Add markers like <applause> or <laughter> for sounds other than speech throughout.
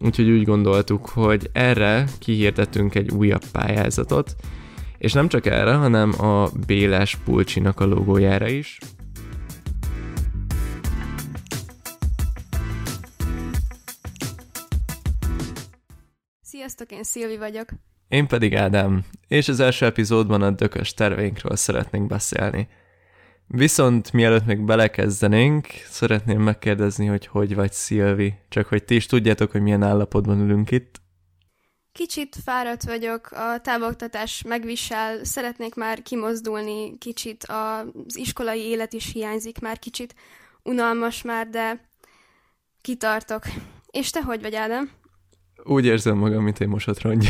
úgyhogy úgy gondoltuk, hogy erre kihirdetünk egy újabb pályázatot, és nem csak erre, hanem a Béles Pulcsinak a logójára is. Sziasztok, én Szilvi vagyok. Én pedig Ádám, és az első epizódban a dökös terveinkről szeretnénk beszélni. Viszont mielőtt még belekezdenénk, szeretném megkérdezni, hogy hogy vagy Szilvi, csak hogy ti is tudjátok, hogy milyen állapotban ülünk itt. Kicsit fáradt vagyok, a távoktatás megvisel, szeretnék már kimozdulni, kicsit az iskolai élet is hiányzik, már kicsit unalmas már, de kitartok. És te hogy vagy, Ádám? Úgy érzem magam, mint egy mosott rongy.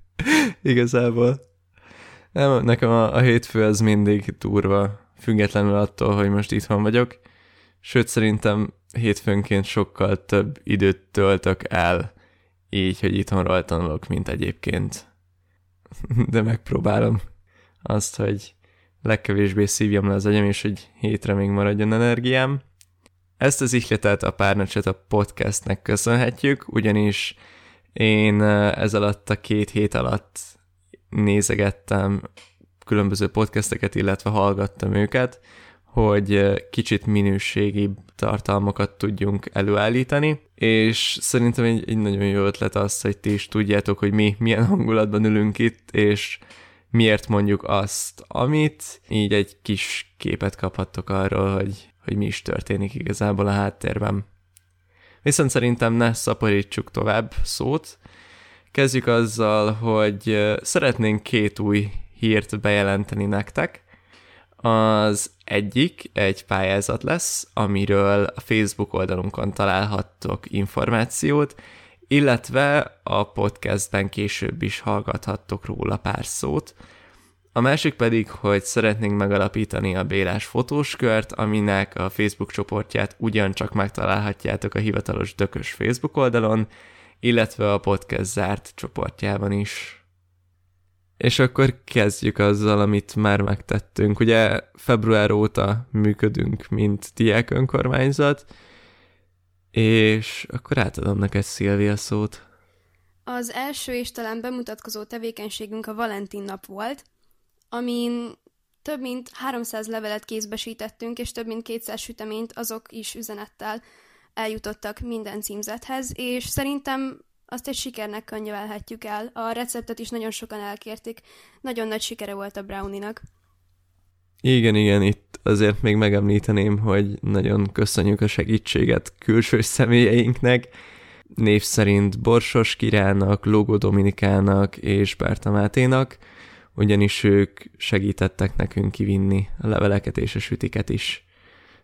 <laughs> Igazából. Nem, nekem a, a hétfő az mindig durva, függetlenül attól, hogy most itthon vagyok. Sőt, szerintem hétfőnként sokkal több időt töltök el így, hogy itthonról tanulok, mint egyébként. <laughs> De megpróbálom azt, hogy legkevésbé szívjam le az agyam, és hogy hétre még maradjon energiám. Ezt az ihletet a párnacset a podcastnek köszönhetjük, ugyanis én ez alatt a két hét alatt nézegettem különböző podcasteket, illetve hallgattam őket, hogy kicsit minőségi tartalmakat tudjunk előállítani, és szerintem egy, egy nagyon jó ötlet az, hogy ti is tudjátok, hogy mi milyen hangulatban ülünk itt, és miért mondjuk azt, amit, így egy kis képet kaphattok arról, hogy, hogy mi is történik igazából a háttérben. Viszont szerintem ne szaporítsuk tovább szót. Kezdjük azzal, hogy szeretnénk két új hírt bejelenteni nektek. Az egyik egy pályázat lesz, amiről a Facebook oldalunkon találhattok információt, illetve a podcastben később is hallgathattok róla pár szót. A másik pedig, hogy szeretnénk megalapítani a Bélás fotóskört, aminek a Facebook csoportját ugyancsak megtalálhatjátok a hivatalos Dökös Facebook oldalon, illetve a podcast zárt csoportjában is. És akkor kezdjük azzal, amit már megtettünk. Ugye február óta működünk, mint diák önkormányzat, és akkor átadom neked Szilvia szót. Az első és talán bemutatkozó tevékenységünk a Valentin nap volt, amin több mint 300 levelet kézbesítettünk, és több mint 200 süteményt azok is üzenettel eljutottak minden címzethez, és szerintem azt egy sikernek könyvelhetjük el. A receptet is nagyon sokan elkérték. Nagyon nagy sikere volt a browninak. Igen, igen, itt azért még megemlíteném, hogy nagyon köszönjük a segítséget külső személyeinknek, név szerint Borsos Kirának, Lógó Dominikának és Berta Máténak, ugyanis ők segítettek nekünk kivinni a leveleket és a sütiket is.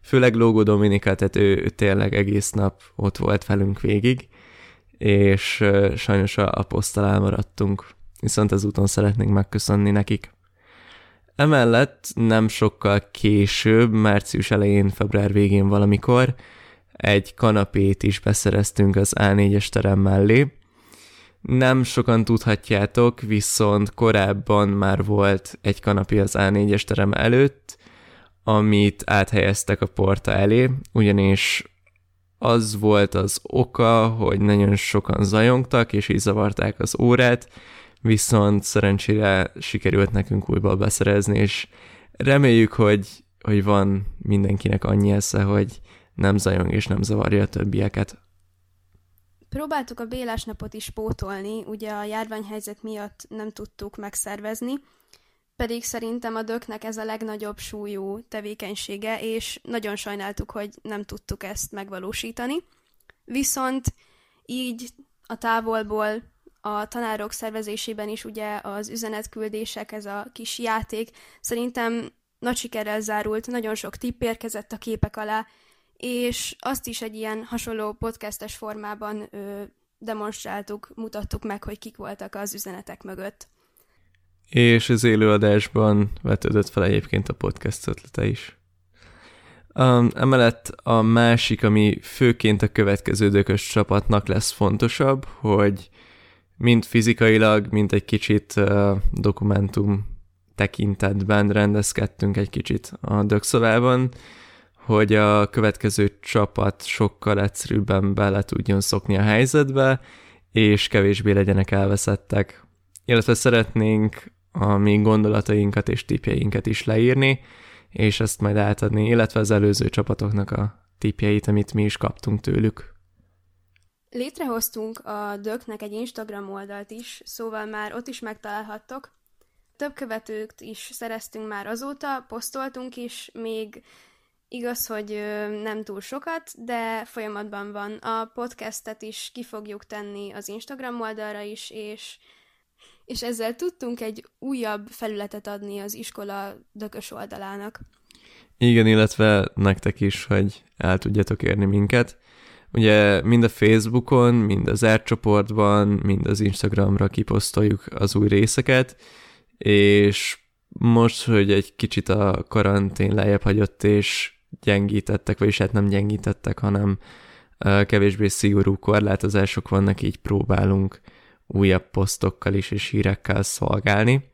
Főleg Lógó Dominika, tehát ő tényleg egész nap ott volt velünk végig, és sajnos a, poszttal elmaradtunk, viszont ezúton szeretnénk megköszönni nekik. Emellett nem sokkal később, március elején, február végén valamikor, egy kanapét is beszereztünk az A4-es terem mellé. Nem sokan tudhatjátok, viszont korábban már volt egy kanapé az A4-es terem előtt, amit áthelyeztek a porta elé, ugyanis az volt az oka, hogy nagyon sokan zajongtak, és így zavarták az órát, viszont szerencsére sikerült nekünk újból beszerezni, és reméljük, hogy, hogy van mindenkinek annyi esze, hogy nem zajong és nem zavarja a többieket. Próbáltuk a Bélás napot is pótolni, ugye a járványhelyzet miatt nem tudtuk megszervezni, pedig szerintem a döknek ez a legnagyobb súlyú tevékenysége, és nagyon sajnáltuk, hogy nem tudtuk ezt megvalósítani. Viszont így a távolból a tanárok szervezésében is ugye az üzenetküldések, ez a kis játék szerintem nagy sikerrel zárult, nagyon sok tipp érkezett a képek alá, és azt is egy ilyen hasonló podcastes formában ö, demonstráltuk, mutattuk meg, hogy kik voltak az üzenetek mögött és az élőadásban vetődött fel egyébként a podcast ötlete is. Um, emellett a másik, ami főként a következő dökös csapatnak lesz fontosabb, hogy mind fizikailag, mind egy kicsit uh, dokumentum tekintetben rendezkedtünk egy kicsit a dökszobában, hogy a következő csapat sokkal egyszerűbben bele tudjon szokni a helyzetbe, és kevésbé legyenek elveszettek. Illetve szeretnénk a mi gondolatainkat és tipjeinket is leírni, és ezt majd átadni, illetve az előző csapatoknak a tipjeit, amit mi is kaptunk tőlük. Létrehoztunk a Döknek egy Instagram oldalt is, szóval már ott is megtalálhattok. Több követőt is szereztünk már azóta, posztoltunk is, még igaz, hogy nem túl sokat, de folyamatban van. A podcastet is ki fogjuk tenni az Instagram oldalra is, és és ezzel tudtunk egy újabb felületet adni az iskola dökös oldalának. Igen, illetve nektek is, hogy el tudjatok érni minket. Ugye mind a Facebookon, mind az csoportban, mind az Instagramra kiposztoljuk az új részeket, és most, hogy egy kicsit a karantén lejjebb hagyott, és gyengítettek, vagyis hát nem gyengítettek, hanem kevésbé szigorú korlátozások vannak, így próbálunk újabb posztokkal is és hírekkel szolgálni.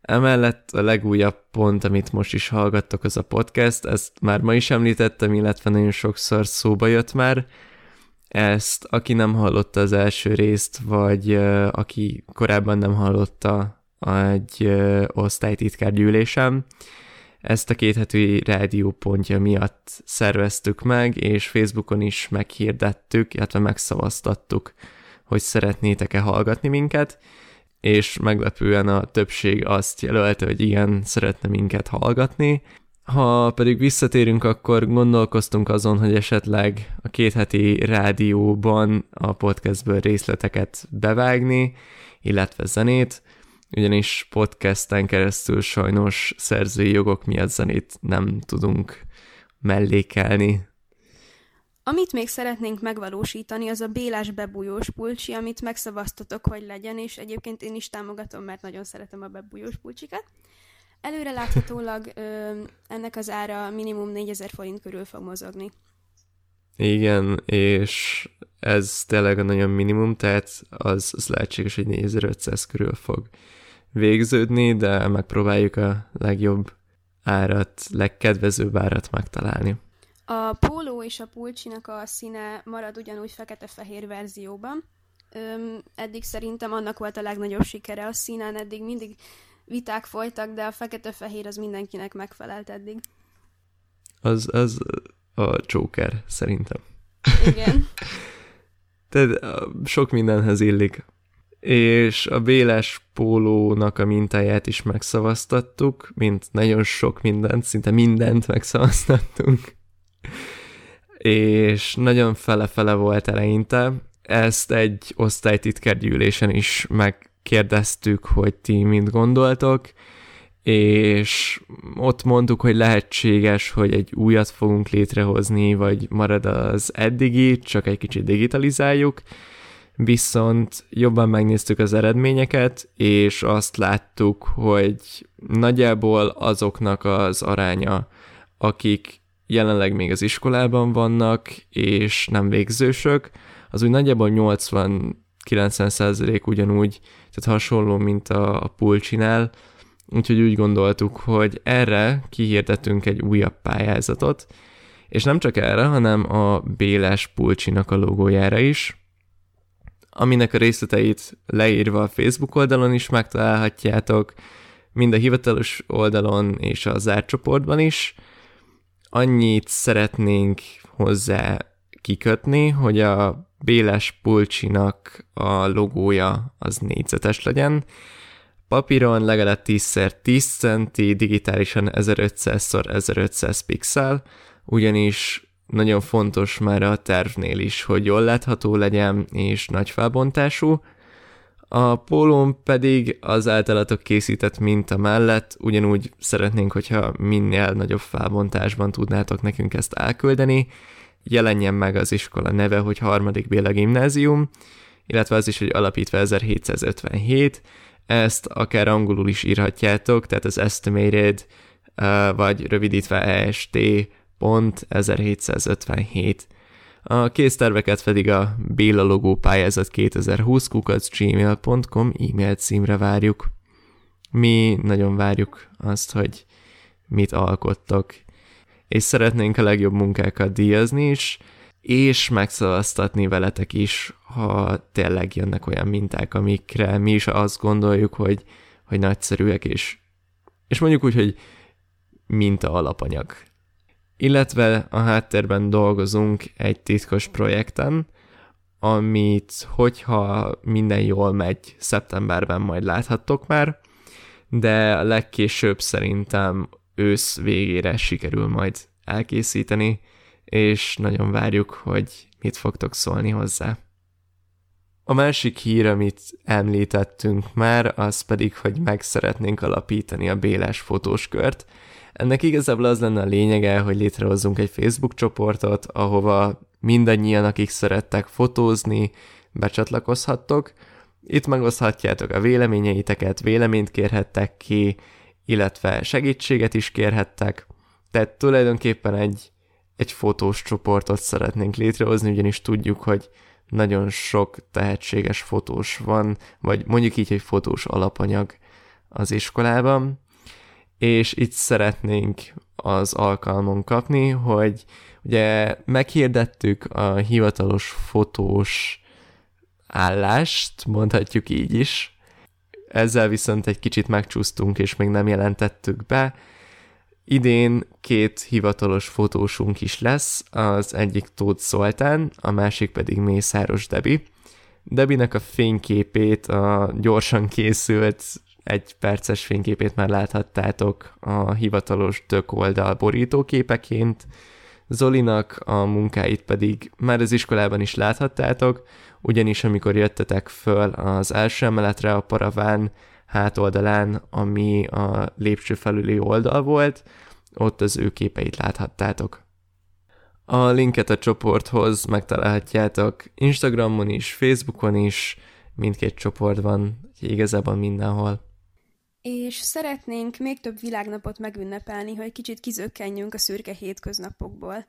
Emellett a legújabb pont, amit most is hallgattok, az a podcast, ezt már ma is említettem, illetve nagyon sokszor szóba jött már. Ezt, aki nem hallotta az első részt, vagy uh, aki korábban nem hallotta egy uh, osztálytitkár gyűlésem, ezt a két heti rádiópontja miatt szerveztük meg, és Facebookon is meghirdettük, illetve megszavaztattuk, hogy szeretnétek-e hallgatni minket, és meglepően a többség azt jelölte, hogy igen, szeretne minket hallgatni. Ha pedig visszatérünk, akkor gondolkoztunk azon, hogy esetleg a két heti rádióban a podcastből részleteket bevágni, illetve zenét, ugyanis podcasten keresztül sajnos szerzői jogok miatt zenét nem tudunk mellékelni. Amit még szeretnénk megvalósítani, az a Bélás bebújós pulcsi, amit megszavaztatok, hogy legyen, és egyébként én is támogatom, mert nagyon szeretem a bebújós pulcsikat. Előre láthatólag ö, ennek az ára minimum 4000 forint körül fog mozogni. Igen, és ez tényleg a nagyon minimum, tehát az, az lehetséges, hogy 4500 körül fog végződni, de megpróbáljuk a legjobb árat, legkedvezőbb árat megtalálni. A póló és a pulcsinak a színe marad ugyanúgy fekete-fehér verzióban. Öm, eddig szerintem annak volt a legnagyobb sikere a színen, eddig mindig viták folytak, de a fekete-fehér az mindenkinek megfelelt eddig. Az, az a Joker, szerintem. Igen. <laughs> Tehát sok mindenhez illik. És a Béles pólónak a mintáját is megszavaztattuk, mint nagyon sok mindent, szinte mindent megszavaztattunk és nagyon fele-fele volt eleinte. Ezt egy osztálytitkárgyűlésen is megkérdeztük, hogy ti mit gondoltok, és ott mondtuk, hogy lehetséges, hogy egy újat fogunk létrehozni, vagy marad az eddigi, csak egy kicsit digitalizáljuk, viszont jobban megnéztük az eredményeket, és azt láttuk, hogy nagyjából azoknak az aránya, akik jelenleg még az iskolában vannak, és nem végzősök, az úgy nagyjából 80-90 százalék ugyanúgy, tehát hasonló, mint a, a pulcsinál, úgyhogy úgy gondoltuk, hogy erre kihirdetünk egy újabb pályázatot, és nem csak erre, hanem a Béles pulcsinak a logójára is, aminek a részleteit leírva a Facebook oldalon is megtalálhatjátok, mind a hivatalos oldalon és a zárt csoportban is, annyit szeretnénk hozzá kikötni, hogy a Béles Pulcsinak a logója az négyzetes legyen, papíron legalább 10x10 centi, digitálisan 1500x1500 pixel, ugyanis nagyon fontos már a tervnél is, hogy jól látható legyen és nagy felbontású, a pólón pedig az általatok készített minta mellett ugyanúgy szeretnénk, hogyha minél nagyobb felbontásban tudnátok nekünk ezt elküldeni, jelenjen meg az iskola neve, hogy harmadik Béla gimnázium, illetve az is, hogy alapítva 1757, ezt akár angolul is írhatjátok, tehát az estimated, vagy rövidítve EST pont 1757 a készterveket pedig a Béla logó pályázat 2020 kukac gmail.com e-mail címre várjuk. Mi nagyon várjuk azt, hogy mit alkottok. és szeretnénk a legjobb munkákat díjazni is, és megszavaztatni veletek is, ha tényleg jönnek olyan minták, amikre mi is azt gondoljuk, hogy, hogy nagyszerűek, és, és mondjuk úgy, hogy minta alapanyag. Illetve a háttérben dolgozunk egy titkos projekten, amit, hogyha minden jól megy, szeptemberben majd láthattok már, de a legkésőbb szerintem ősz végére sikerül majd elkészíteni, és nagyon várjuk, hogy mit fogtok szólni hozzá. A másik hír, amit említettünk már, az pedig, hogy meg szeretnénk alapítani a Bélás fotóskört. Ennek igazából az lenne a lényege, hogy létrehozzunk egy Facebook csoportot, ahova mindannyian, akik szerettek fotózni, becsatlakozhattok. Itt megoszthatjátok a véleményeiteket, véleményt kérhettek ki, illetve segítséget is kérhettek. Tehát tulajdonképpen egy, egy fotós csoportot szeretnénk létrehozni, ugyanis tudjuk, hogy nagyon sok tehetséges fotós van, vagy mondjuk így, hogy fotós alapanyag az iskolában, és itt szeretnénk az alkalmon kapni, hogy ugye meghirdettük a hivatalos fotós állást, mondhatjuk így is, ezzel viszont egy kicsit megcsúsztunk, és még nem jelentettük be. Idén két hivatalos fotósunk is lesz, az egyik Tóth Szoltán, a másik pedig Mészáros Debi. Debinek a fényképét, a gyorsan készült egy perces fényképét már láthattátok a hivatalos tök oldal borítóképeként, Zolinak a munkáit pedig már az iskolában is láthattátok, ugyanis amikor jöttetek föl az első emeletre a paraván hátoldalán, ami a lépcső felüli oldal volt, ott az ő képeit láthattátok. A linket a csoporthoz megtalálhatjátok Instagramon is, Facebookon is, mindkét csoport van, igazából mindenhol. És szeretnénk még több világnapot megünnepelni, hogy kicsit kizökkenjünk a szürke hétköznapokból.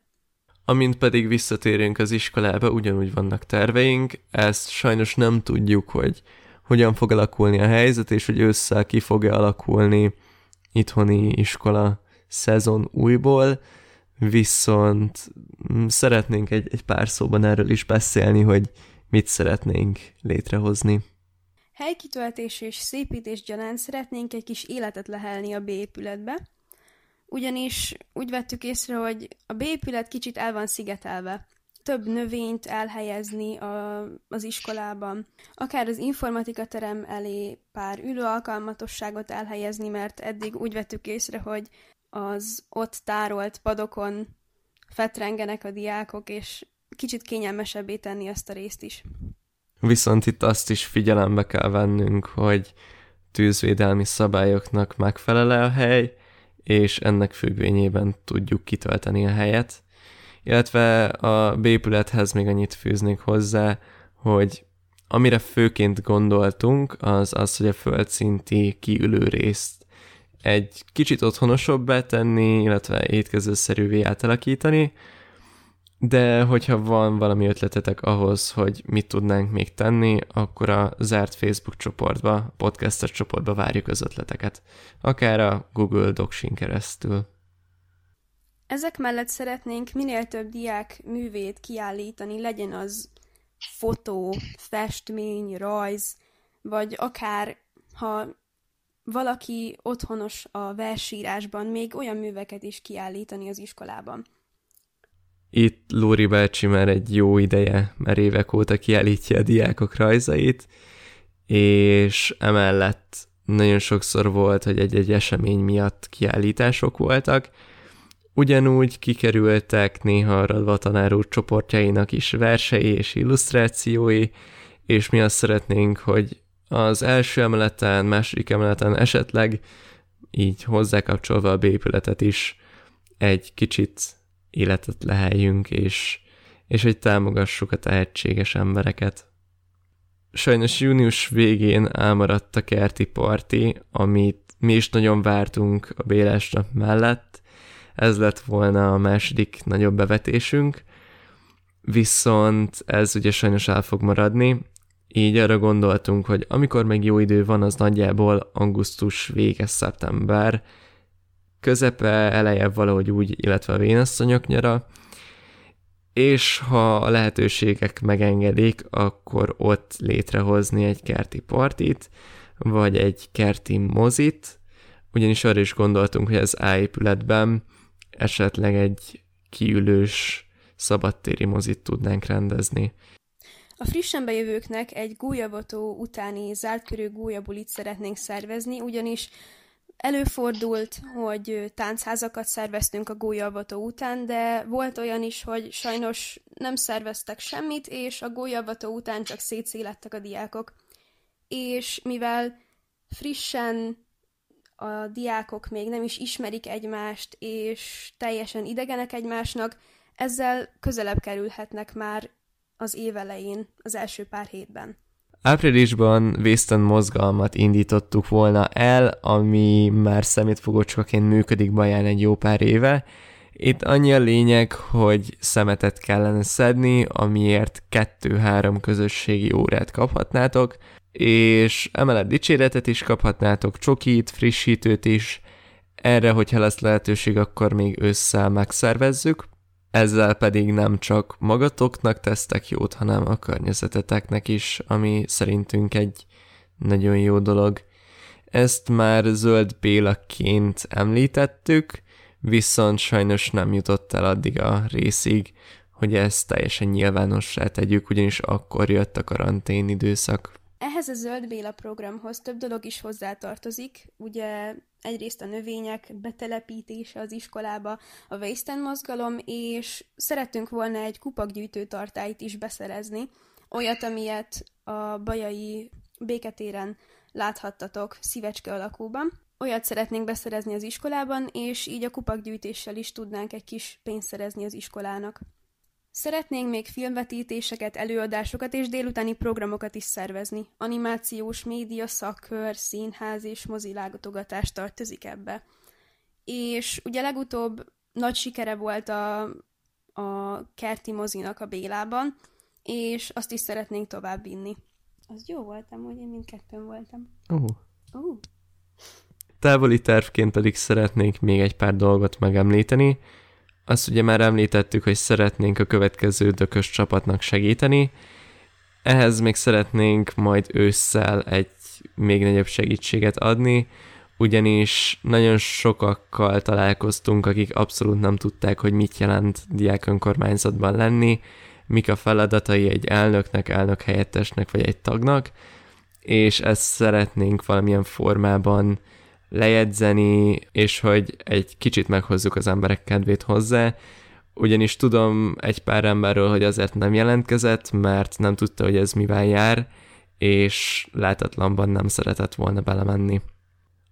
Amint pedig visszatérünk az iskolába, ugyanúgy vannak terveink, ezt sajnos nem tudjuk, hogy hogyan fog alakulni a helyzet, és hogy ősszel ki fog-e alakulni itthoni iskola szezon újból, viszont mm, szeretnénk egy, egy pár szóban erről is beszélni, hogy mit szeretnénk létrehozni. Helykitöltés és szépítés gyanánt szeretnénk egy kis életet lehelni a B épületbe, ugyanis úgy vettük észre, hogy a B épület kicsit el van szigetelve. Több növényt elhelyezni a, az iskolában, akár az informatika terem elé pár ülőalkalmatosságot elhelyezni, mert eddig úgy vettük észre, hogy az ott tárolt padokon fetrengenek a diákok, és kicsit kényelmesebbé tenni azt a részt is. Viszont itt azt is figyelembe kell vennünk, hogy tűzvédelmi szabályoknak megfelele a hely, és ennek függvényében tudjuk kitölteni a helyet. Illetve a bépülethez még annyit fűznék hozzá, hogy amire főként gondoltunk, az az, hogy a földszinti kiülő részt egy kicsit otthonosabbá tenni, illetve étkezőszerűvé átalakítani, de hogyha van valami ötletetek ahhoz, hogy mit tudnánk még tenni, akkor a zárt Facebook csoportba, podcastes csoportba várjuk az ötleteket. Akár a Google Docsin keresztül. Ezek mellett szeretnénk minél több diák művét kiállítani, legyen az fotó, festmény, rajz, vagy akár, ha valaki otthonos a versírásban, még olyan műveket is kiállítani az iskolában. Itt Lóri bácsi már egy jó ideje, mert évek óta kiállítja a diákok rajzait, és emellett nagyon sokszor volt, hogy egy-egy esemény miatt kiállítások voltak, Ugyanúgy kikerültek néha a tanár úr csoportjainak is versei és illusztrációi, és mi azt szeretnénk, hogy az első emeleten, második emeleten esetleg így hozzákapcsolva a bépületet is egy kicsit életet leheljünk, és, és hogy támogassuk a tehetséges embereket. Sajnos június végén elmaradt a kerti parti, amit mi is nagyon vártunk a Bélás nap mellett. Ez lett volna a második nagyobb bevetésünk, viszont ez ugye sajnos el fog maradni, így arra gondoltunk, hogy amikor meg jó idő van, az nagyjából augusztus vége szeptember, közepe, eleje valahogy úgy, illetve a vénasszonyok nyara, és ha a lehetőségek megengedik, akkor ott létrehozni egy kerti partit, vagy egy kerti mozit, ugyanis arra is gondoltunk, hogy az áépületben esetleg egy kiülős szabadtéri mozit tudnánk rendezni. A frissen bejövőknek egy gólyavató utáni zártkörű gólyabulit szeretnénk szervezni, ugyanis Előfordult, hogy táncházakat szerveztünk a gólyavató után, de volt olyan is, hogy sajnos nem szerveztek semmit, és a gólyavató után csak szétszélettek a diákok. És mivel frissen a diákok még nem is ismerik egymást, és teljesen idegenek egymásnak, ezzel közelebb kerülhetnek már az év elején, az első pár hétben. Áprilisban Weston mozgalmat indítottuk volna el, ami már szemétfogócskaként működik Baján egy jó pár éve. Itt annyi a lényeg, hogy szemetet kellene szedni, amiért kettő-három közösségi órát kaphatnátok, és emellett dicséretet is kaphatnátok, csokit, frissítőt is, erre, hogyha lesz lehetőség, akkor még ősszel megszervezzük ezzel pedig nem csak magatoknak tesztek jót, hanem a környezeteteknek is, ami szerintünk egy nagyon jó dolog. Ezt már zöld bélaként említettük, viszont sajnos nem jutott el addig a részig, hogy ezt teljesen nyilvánossá tegyük, ugyanis akkor jött a karantén időszak. Ehhez a Zöld Béla programhoz több dolog is hozzátartozik. Ugye egyrészt a növények betelepítése az iskolába, a Wasten mozgalom, és szerettünk volna egy kupakgyűjtő tartályt is beszerezni, olyat, amilyet a bajai béketéren láthattatok szívecske alakúban. Olyat szeretnénk beszerezni az iskolában, és így a kupakgyűjtéssel is tudnánk egy kis pénzt szerezni az iskolának. Szeretnénk még filmvetítéseket, előadásokat és délutáni programokat is szervezni. Animációs, média, szakkör, színház és mozilágotogatás tartozik ebbe. És ugye legutóbb nagy sikere volt a, a kerti mozinak a Bélában, és azt is szeretnénk tovább vinni. Az jó voltam, hogy én mindkettőn voltam. Uh. Uh. Távoli tervként pedig szeretnénk még egy pár dolgot megemlíteni. Azt ugye már említettük, hogy szeretnénk a következő dökös csapatnak segíteni. Ehhez még szeretnénk majd ősszel egy még nagyobb segítséget adni, ugyanis nagyon sokakkal találkoztunk, akik abszolút nem tudták, hogy mit jelent diák önkormányzatban lenni, mik a feladatai egy elnöknek, elnök helyettesnek vagy egy tagnak, és ezt szeretnénk valamilyen formában lejegyzeni, és hogy egy kicsit meghozzuk az emberek kedvét hozzá, ugyanis tudom egy pár emberről, hogy azért nem jelentkezett, mert nem tudta, hogy ez mivel jár, és látatlanban nem szeretett volna belemenni.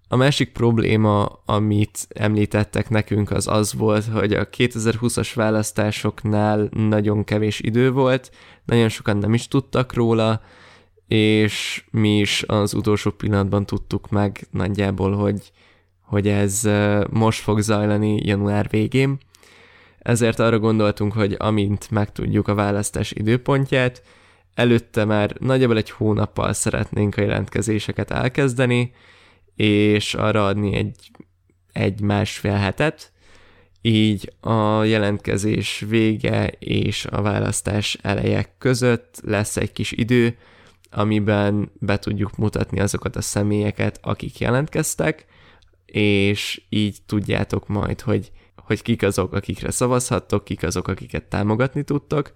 A másik probléma, amit említettek nekünk, az az volt, hogy a 2020-as választásoknál nagyon kevés idő volt, nagyon sokan nem is tudtak róla, és mi is az utolsó pillanatban tudtuk meg nagyjából, hogy, hogy ez most fog zajlani január végén. Ezért arra gondoltunk, hogy amint megtudjuk a választás időpontját, előtte már nagyjából egy hónappal szeretnénk a jelentkezéseket elkezdeni, és arra adni egy, egy másfél hetet, így a jelentkezés vége és a választás eleje között lesz egy kis idő, amiben be tudjuk mutatni azokat a személyeket, akik jelentkeztek, és így tudjátok majd, hogy, hogy kik azok, akikre szavazhattok, kik azok, akiket támogatni tudtok,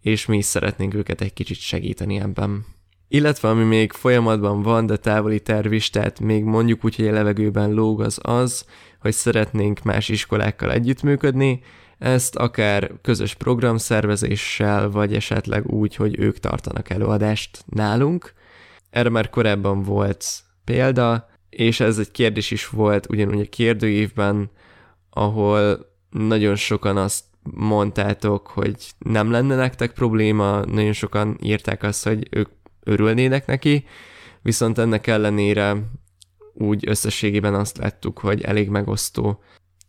és mi is szeretnénk őket egy kicsit segíteni ebben. Illetve ami még folyamatban van, de távoli terv is, tehát még mondjuk úgy, hogy a levegőben lóg az az, hogy szeretnénk más iskolákkal együttműködni, ezt akár közös programszervezéssel, vagy esetleg úgy, hogy ők tartanak előadást nálunk. Erre már korábban volt példa, és ez egy kérdés is volt ugyanúgy a kérdőívben, ahol nagyon sokan azt mondtátok, hogy nem lenne nektek probléma, nagyon sokan írták azt, hogy ők örülnének neki, viszont ennek ellenére úgy összességében azt láttuk, hogy elég megosztó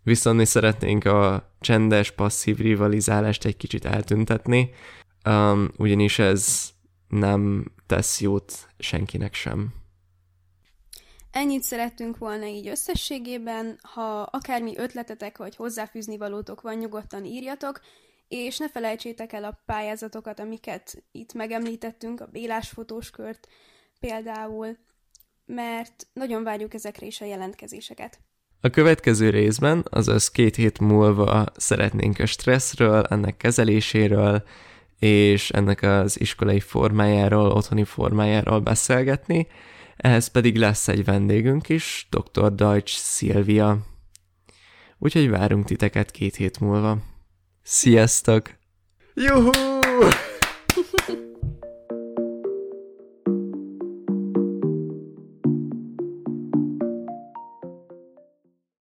viszont mi szeretnénk a csendes, passzív rivalizálást egy kicsit eltüntetni, um, ugyanis ez nem tesz jót senkinek sem. Ennyit szerettünk volna így összességében, ha akármi ötletetek vagy hozzáfűzni valótok van, nyugodtan írjatok, és ne felejtsétek el a pályázatokat, amiket itt megemlítettünk, a Bélás fotóskört például, mert nagyon várjuk ezekre is a jelentkezéseket. A következő részben, azaz két hét múlva szeretnénk a stresszről, ennek kezeléséről, és ennek az iskolai formájáról, otthoni formájáról beszélgetni, ehhez pedig lesz egy vendégünk is, dr. Deutsch Szilvia. Úgyhogy várunk titeket két hét múlva. Sziasztok! Juhu!